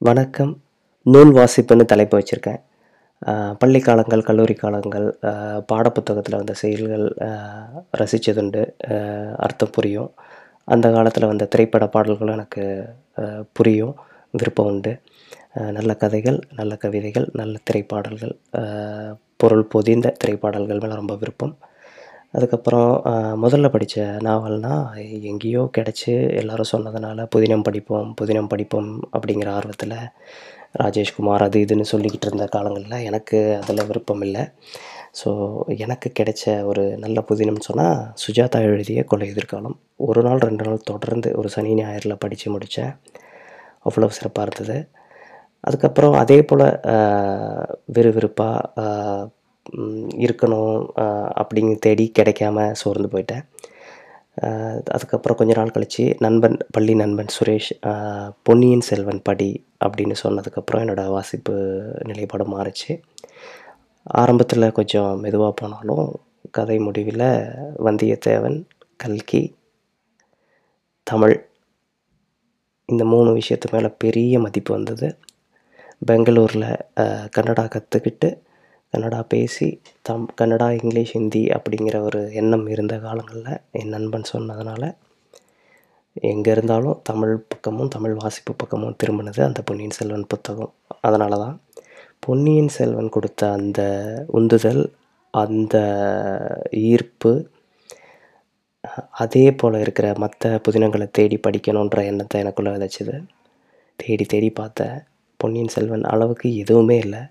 வணக்கம். நூல் வாசிப்புன்னு தலைப்பு வச்சுருக்கேன். பள்ளி காலங்கள் கல்லூரி காலங்கள் பாடப்புத்தகத்தில் வந்த செயல்கள் ரசித்ததுண்டு அர்த்தம் புரியும். அந்த காலத்தில் வந்த திரைப்பட பாடல்களும் எனக்கு புரியும் விருப்பம் உண்டு. நல்ல கதைகள் நல்ல கவிதைகள் நல்ல திரைப்பாடல்கள் பொருள் பொதிந்த திரைப்பாடல்கள் மேலே ரொம்ப விருப்பம். அதுக்கப்புறம் முதல்ல படித்த நாவல்னால் எங்கேயோ கிடச்சி எல்லாரும் சொன்னதுனால புதினம் படிப்போம் புதினம் படிப்போம் அப்படிங்கிற ஆர்வத்தில் ராஜேஷ்குமார் அது இதுன்னு சொல்லிக்கிட்டு இருந்த காலங்களில் எனக்கு அதில் விருப்பம் இல்லை. ஸோ எனக்கு கிடைச்ச ஒரு நல்ல புதினம்னு சொன்னால் சுஜாதா எழுதிய கொலை எதிர்காலம். ஒரு நாள் ரெண்டு நாள் தொடர்ந்து ஒரு சனி ஞாயிறில் படித்து முடித்தேன் அவ்வளோ சிறப்பாக இருந்தது. அதுக்கப்புறம் அதே போல் விறுவிறுப்பாக இருக்கணும் ஆஹ் அப்படின்னு தேடி கிடைக்காம சோர்ந்து போயிட்டேன். அதுக்கப்புறம் கொஞ்ச நாள் கழித்து நண்பன் பள்ளி நண்பன் சுரேஷ் பொன்னியின் செல்வன் படி அப்படின்னு சொன்னதுக்கப்புறம் என்னோடய வாசிப்பு நிலைப்பாடு மாறுச்சு. ஆரம்பத்தில் கொஞ்சம் மெதுவாக போனாலும் கதை முடிவில் வந்தியத்தேவன் கல்கி தமிழ் இந்த மூணு விஷயத்து மேலே பெரிய மதிப்பு வந்தது. பெங்களூரில் கன்னடா கற்றுக்கிட்டு கன்னடா பேசி தம் கன்னடா இங்கிலீஷ் ஹிந்தி அப்படிங்கிற ஒரு எண்ணம் இருந்த காலங்களில் என் நண்பன் சொன்னதுனால எங்கே இருந்தாலும் தமிழ் பக்கமும் தமிழ் வாசிப்பு பக்கமும் திரும்பினது அந்த பொன்னியின் செல்வன் புத்தகம். அதனால தான் பொன்னியின் செல்வன் கொடுத்த அந்த உந்துதல் அந்த ஈர்ப்பு அதே போல் இருக்கிற மற்ற புதினங்களை தேடி படிக்கணுன்ற எண்ணத்தை எனக்குள்ளே விதைச்சிது. தேடி தேடி பார்த்தேன் பொன்னியின் செல்வன் அளவுக்கு எதுவுமே இல்லை.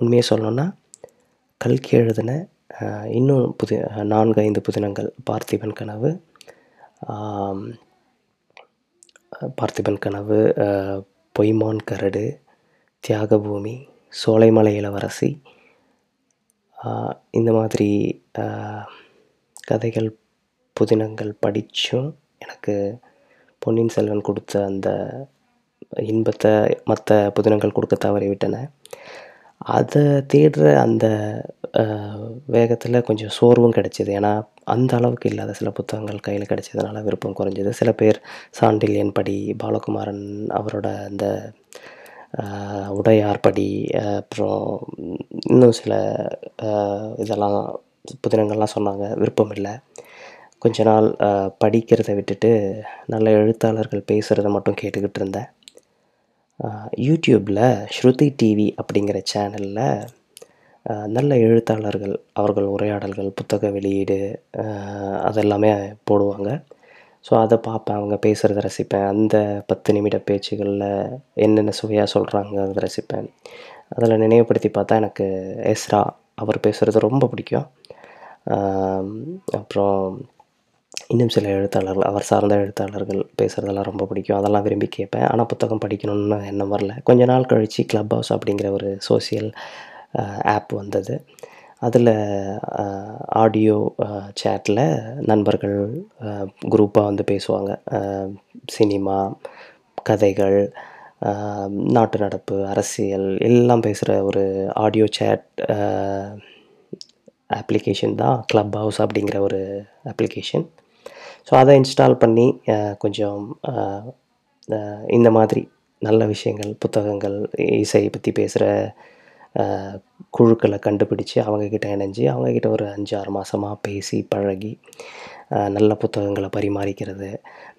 உண்மையை சொல்லணுன்னா கல்கி எழுதின இன்னும் புதி நான்கு ஐந்து புதினங்கள் பார்த்திபன் கனவு. பார்த்திபன் கனவு பொய்மான் கரடு தியாகபூமி சோலைமலை இளவரசி. இந்த மாதிரி கதைகள் புதினங்கள் படித்தும் எனக்கு பொன்னியின் செல்வன் கொடுத்த அந்த இன்பத்தை மற்ற புதினங்கள் கொடுக்க தவறிவிட்டன. அதை தேடுற அந்த வேகத்தில் கொஞ்சம் சோர்வும் கிடைச்சிது. ஏன்னா அந்த அளவுக்கு இல்லாத சில புத்தகங்கள் கையில் கிடைச்சதுனால விருப்பம் குறைஞ்சது. சில பேர் சாண்டில்யன் படி பாலகுமாரன் அவரோட அந்த உடையார் படி அப்புறம் இன்னும் சில இதெல்லாம் புதினங்கள்லாம் சொன்னாங்க. விருப்பம் இல்லை. கொஞ்ச நாள் படிக்கிறத விட்டுட்டு நல்ல எழுத்தாளர்கள் பேசுகிறத மட்டும் கேட்டுக்கிட்டு இருந்தேன். யூடியூப்பில் ஸ்ருதி டிவி அப்படிங்கிற சேனலில் நல்ல எழுத்தாளர்கள் அவர்கள் உரையாடல்கள் புத்தக வெளியீடு அதெல்லாமே போடுவாங்க. ஸோ அதை பார்ப்பேன் அவங்க பேசுகிறத ரசிப்பேன். அந்த பத்து நிமிட பேச்சுகளில் என்னென்ன சுவையாக சொல்கிறாங்க அதை ரசிப்பேன். அதில் நினைவுபடுத்தி பார்த்தா எனக்கு எஸ்ரா அவர் பேசுகிறது ரொம்ப பிடிக்கும். அப்புறம் இன்னும் சில எழுத்தாளர்கள் அவர் சார்ந்த எழுத்தாளர்கள் பேசுகிறதெல்லாம் ரொம்ப பிடிக்கும். அதெல்லாம் விரும்பி கேட்பேன். ஆனால் புத்தகம் படிக்கணும்னு எண்ணம் வரல. கொஞ்ச நாள் கழித்து க்ளப் ஹவுஸ் அப்படிங்கிற ஒரு சோசியல் ஆப் வந்தது. அதில் ஆடியோ சேட்டில் நண்பர்கள் குரூப்பாக வந்து பேசுவாங்க. சினிமா கதைகள் நாட்டு நடப்பு அரசியல் எல்லாம் பேசுகிற ஒரு ஆடியோ சேட் அப்ளிகேஷன் தான் க்ளப் ஹவுஸ் அப்படிங்கிற ஒரு அப்ளிகேஷன் ஸோ அதை இன்ஸ்டால் பண்ணி கொஞ்சம் இந்த மாதிரி நல்ல விஷயங்கள் புத்தகங்கள் இசையை பற்றி பேசுகிற குழுக்களை கண்டுபிடிச்சு அவங்கக்கிட்ட இணைஞ்சு அவங்கக்கிட்ட ஒரு அஞ்சு ஆறு மாதமாக பேசி பழகி நல்ல புத்தகங்களை பரிமாறிக்கிறது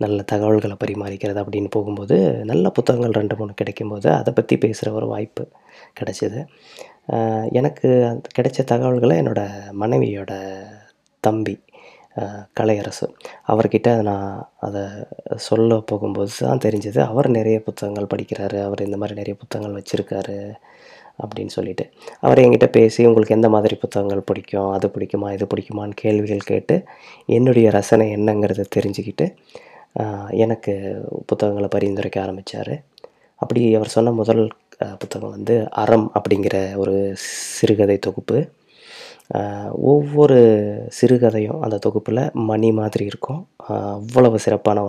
நல்ல தகவல்களை பரிமாறிக்கிறது அப்படின்னு போகும்போது நல்ல புத்தகங்கள் ரெண்டு மூணு கிடைக்கும்போது அதை பற்றி பேசுகிற ஒரு வாய்ப்பு கிடச்சிது. எனக்கு அந்த கிடைச்ச தகவல்களை என்னோடய மனைவியோட தம்பி கலையரசு அவர்கிட்ட நான் அதை சொல்ல போகும்போது தான் தெரிஞ்சது. அவர் நிறைய புத்தகங்கள் படிக்கிறாரு. அவர் இந்த மாதிரி நிறைய புத்தகங்கள் வச்சுருக்காரு. அப்படின்னு சொல்லிட்டு. அவர் என்கிட்ட பேசி உங்களுக்கு எந்த மாதிரி புத்தகங்கள் பிடிக்கும்? அது பிடிக்குமா? இது பிடிக்குமான்னு கேள்விகள் கேட்டு என்னுடைய ரசனை என்னங்கிறத தெரிஞ்சுக்கிட்டு எனக்கு புத்தகங்களை பரிந்துரைக்க ஆரம்பித்தார் அப்படி அவர் சொன்ன முதல் புத்தகம் வந்து அறம் அப்படிங்கிற ஒரு சிறுகதை தொகுப்பு. ஒவ்வொரு சிறுகதையும் அந்த தொகுப்பில் மணி மாதிரி இருக்கும். அவ்வளவு சிறப்பான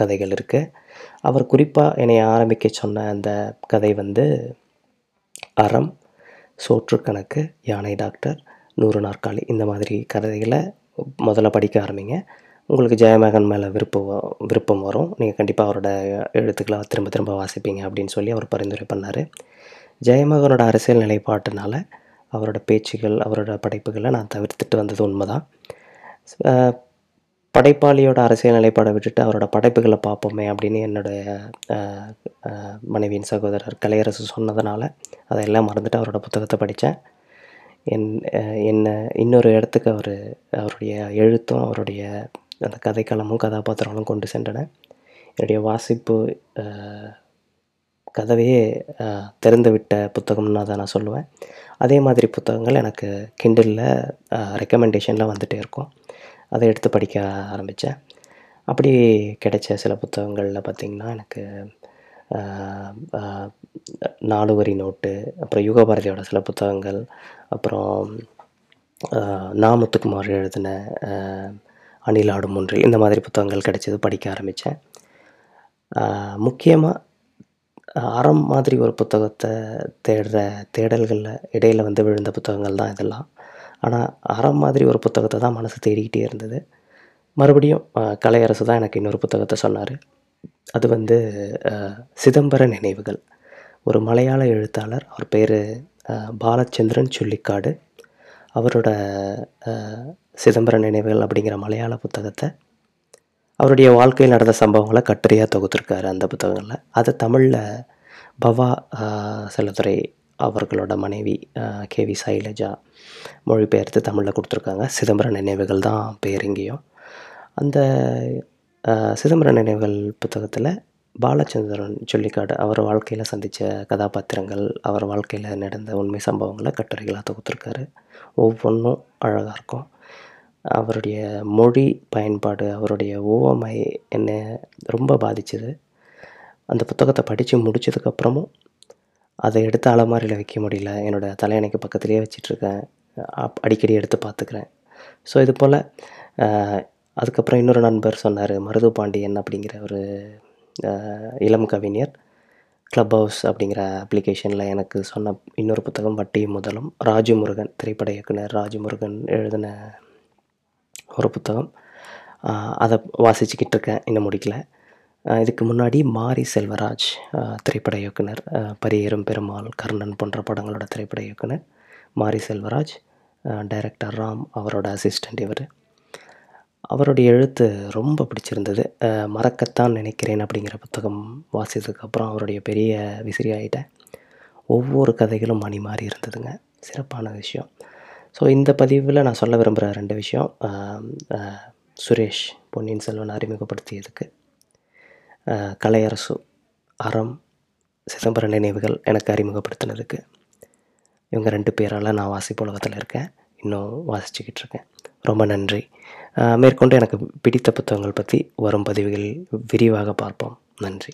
கதைகள் இருக்குது அவர் குறிப்பாக என்னை ஆரம்பிக்க சொன்ன அந்த கதை வந்து அறம் சோற்றுக்கணக்கு யானை டாக்டர் நூறு நாற்காலி இந்த மாதிரி கதைகளை முதல்ல படிக்க ஆரம்பிங்க. உங்களுக்கு ஜெயமகன் மேலே விருப்பம் விருப்பம் வரும். நீங்கள் கண்டிப்பாக அவரோட எழுத்துக்களை திரும்ப திரும்ப வாசிப்பீங்க அப்படின்னு சொல்லி அவர் பரிந்துரை பண்ணார். ஜெயமகனோட அரசியல் நிலைப்பாட்டுனால அவரோட பேச்சுகள் அவரோட படைப்புகளை நான் தவிர்த்துட்டு வந்தது உண்மைதான். படைப்பாளியோட அரசியல் நிலைப்பாடை விட்டுட்டு அவரோட படைப்புகளை பார்ப்போமே அப்படின்னு என்னுடைய மனைவியின் சகோதரர் கலையரசு சொன்னதுனால அதையெல்லாம் மறந்துட்டு அவரோட புத்தகத்தை படித்தேன். என் என்னை இன்னொரு இடத்துக்கு அவர் அவருடைய எழுத்தும் அவருடைய அந்த கதைக்களமும் கதாபாத்திரங்களும் கொண்டு சென்றன. என்னுடைய வாசிப்பு கதவையே திறந்துவிட்ட திறந்து விட்ட புத்தகம்னு அதை நான் சொல்லுவேன். அதே மாதிரி புத்தகங்கள் எனக்கு கிண்டலில் ரெக்கமெண்டேஷனில் வந்துகிட்டே இருக்கும். அதை எடுத்து படிக்க ஆரம்பித்தேன். அப்படி கிடைச்ச சில புத்தகங்களில் பார்த்திங்கன்னா எனக்கு நாலு வரி நோட்டு அப்புறம் யுகபாரதியோட சில புத்தகங்கள் அப்புறம் நா முத்துக்குமார் எழுதின அணில் ஆடும் ஒன்றில் இந்த மாதிரி புத்தகங்கள் கிடைச்சது படிக்க ஆரம்பித்தேன். முக்கியமாக அறம் மாதிரி ஒரு புத்தகத்தை தேடுற தேடல்களில் இடையில் வந்து விழுந்த புத்தகங்கள் தான் இதெல்லாம். ஆனால் அறம் மாதிரி ஒரு புத்தகத்தை தான் மனசு தேடிக்கிட்டே இருந்தது. மறுபடியும் கலையரசு தான் எனக்கு இன்னொரு புத்தகத்தை சொன்னார். அது வந்து சிதம்பர நினைவுகள். ஒரு மலையாள எழுத்தாளர் அவர் பேர் பாலச்சந்திரன் சொல்லிக்காடு. அவரோட சிதம்பர நினைவுகள் அப்படிங்கிற மலையாள புத்தகத்தை அவருடைய வாழ்க்கையில் நடந்த சம்பவங்களை கட்டுரையாக தொகுத்துருக்காரு அந்த புத்தகங்களில். அதை தமிழில் பவா செல்லத்துறை அவர்களோட மனைவி கேவி சைலஜா மொழிபெயர்த்து தமிழில் கொடுத்துருக்காங்க. சிதம்பர நினைவுகள் தான் பேர் இங்கேயும். அந்த சிதம்பர நினைவுகள் புத்தகத்தில் பாலச்சந்திரன் சொல்லிக்காடு அவர் வாழ்க்கையில் சந்தித்த கதாபாத்திரங்கள் அவர் வாழ்க்கையில் நடந்த உண்மை சம்பவங்களை கட்டுரைகளாக தொகுத்துருக்காரு. ஒவ்வொன்றும் அழகாக இருக்கும். அவருடைய மொழி பயன்பாடு அவருடைய ஓவமை என்னை ரொம்ப பாதிச்சது. அந்த புத்தகத்தை படித்து முடிச்சதுக்கப்புறமும் அதை எடுத்து அலமாரியில் வைக்க முடியல. என்னோட தலையணைக்கு பக்கத்துலேயே வச்சிட்ருக்கேன். அப் அடிக்கடி எடுத்து பார்த்துக்கிறேன். ஸோ இது போல் அதுக்கப்புறம் இன்னொரு நண்பர் சொன்னார் மருது பாண்டியன் அப்படிங்கிற ஒரு இளம் கவிஞர் க்ளப் ஹவுஸ் அப்படிங்கிற அப்ளிகேஷனில் எனக்கு சொன்ன இன்னொரு புத்தகம் வட்டியும் முதலும் ராஜு முருகன் திரைப்பட இயக்குனர் ராஜு முருகன் எழுதின ஒரு புத்தகம். அதை வாசிச்சுக்கிட்டு இருக்கேன். இன்னும் முடிக்கல. இதுக்கு முன்னாடி மாரி செல்வராஜ் திரைப்பட இயக்குனர் பரியேறும் பெருமாள் கர்ணன் போன்ற படங்களோட திரைப்பட இயக்குனர் மாரி செல்வராஜ் டைரக்டர் ராம் அவரோட அசிஸ்டண்ட் இவர். அவருடைய எழுத்து ரொம்ப பிடிச்சிருந்தது. மறக்கத்தான் நினைக்கிறேன் அப்படிங்கிற புத்தகம் வாசித்ததுக்கப்புறம் அவருடைய பெரிய விசிறி ஆகிட்டேன் ஒவ்வொரு கதைகளும் மணி மாறி இருந்ததுங்க. சிறப்பான விஷயம். ஸோ இந்த பதிவில் நான் சொல்ல விரும்புகிற ரெண்டு விஷயம் சுரேஷ் பொன்னியின் செல்வன் அறிமுகப்படுத்தியதுக்கு கலையரசு அறம் சிதம்பர நினைவுகள் எனக்கு அறிமுகப்படுத்தினதுக்கு. இவங்க ரெண்டு பேரால் நான் வாசிப்பு உலகத்தில் இருக்கேன். இன்னும் வாசிச்சுக்கிட்டு இருக்கேன். ரொம்ப நன்றி. மேற்கொண்டு எனக்கு பிடித்த புத்தகங்கள் பற்றி வரும் பதிவுகளில் விரிவாக பார்ப்போம். நன்றி.